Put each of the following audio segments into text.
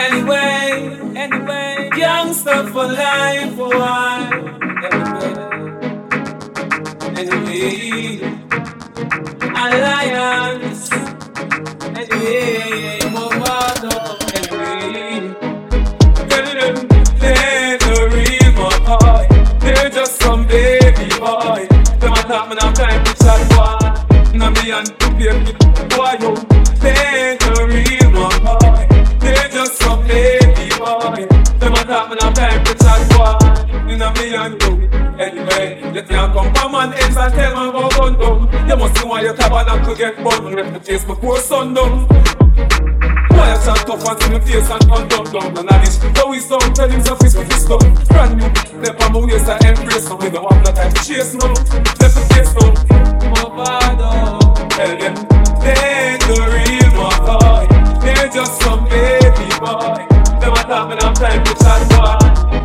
Anyway, anyway, youngster for life, for why? Anyway, alliance. Anyway, Mavado. Anyway, tell them they're the real boy. They're just some baby boy. Them a talk, man, I'm time to chat, boy. Now me and the baby boy, yo. They're the real boy. Me and you. Anyway, you can't come from an ends and tell me about gun. You must see why your tabernacle get burned. Left the chase before sundown. Why I chat tough and see me face and turn down down And I dish the wisdom tell him to fist for fist up Brand new, left on my waist I embrace now We don't have no time to chase now Left the face now Mavado Tell them they ain't the real boy They're just some baby boy a talk and I'm time to chat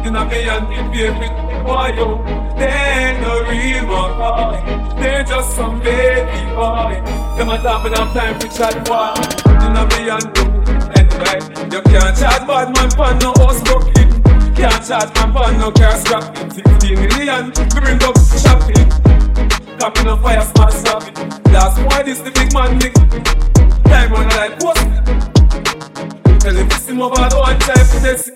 You know me and the baby. Boy yo They the real boy. They're just some baby boy. Them a and I'm time to chat boy You know me and Anyway, you can't chat bad man pan no house broken Can't chat man pan no car 15 million, we bring up shopping. Capping on fire, smart snapping Last why this the big man nick. Time when I like post Tell him this him over the one time for this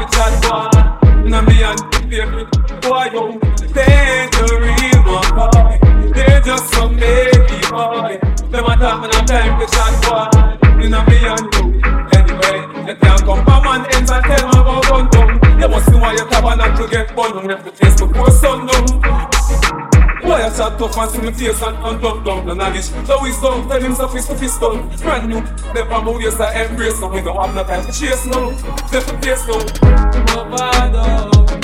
man, for chat boy Now me and baby boy, yo They're the real boy? They're just some baby boy. Them a talk, man, have time for chat boy Now me and you. Anyway, you can't come from an ends and tell me about gun down You must see why your tabernacle get burned. Left the place before sundown why I chat tough and see me face and, down the knowledge? Wisdom, tell him so fist to fist down. Brand new, waist I embrace now. We don't have no time to chase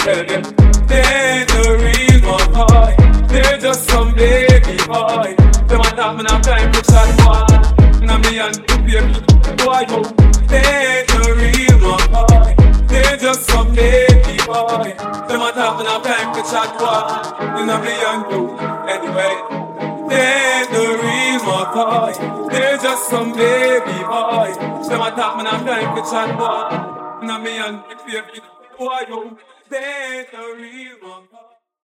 Tell them, they the real boy. They're just some baby boy. Them a talk, man, time to chat boy Now me and the baby. Boy, yo They A talk, man, have time to chat You know me and you. Anyway They ain't the real boy They're just some baby boy Them a talk, man, have time to chat boy You know me and the baby. Boy, yo They ain't the real boy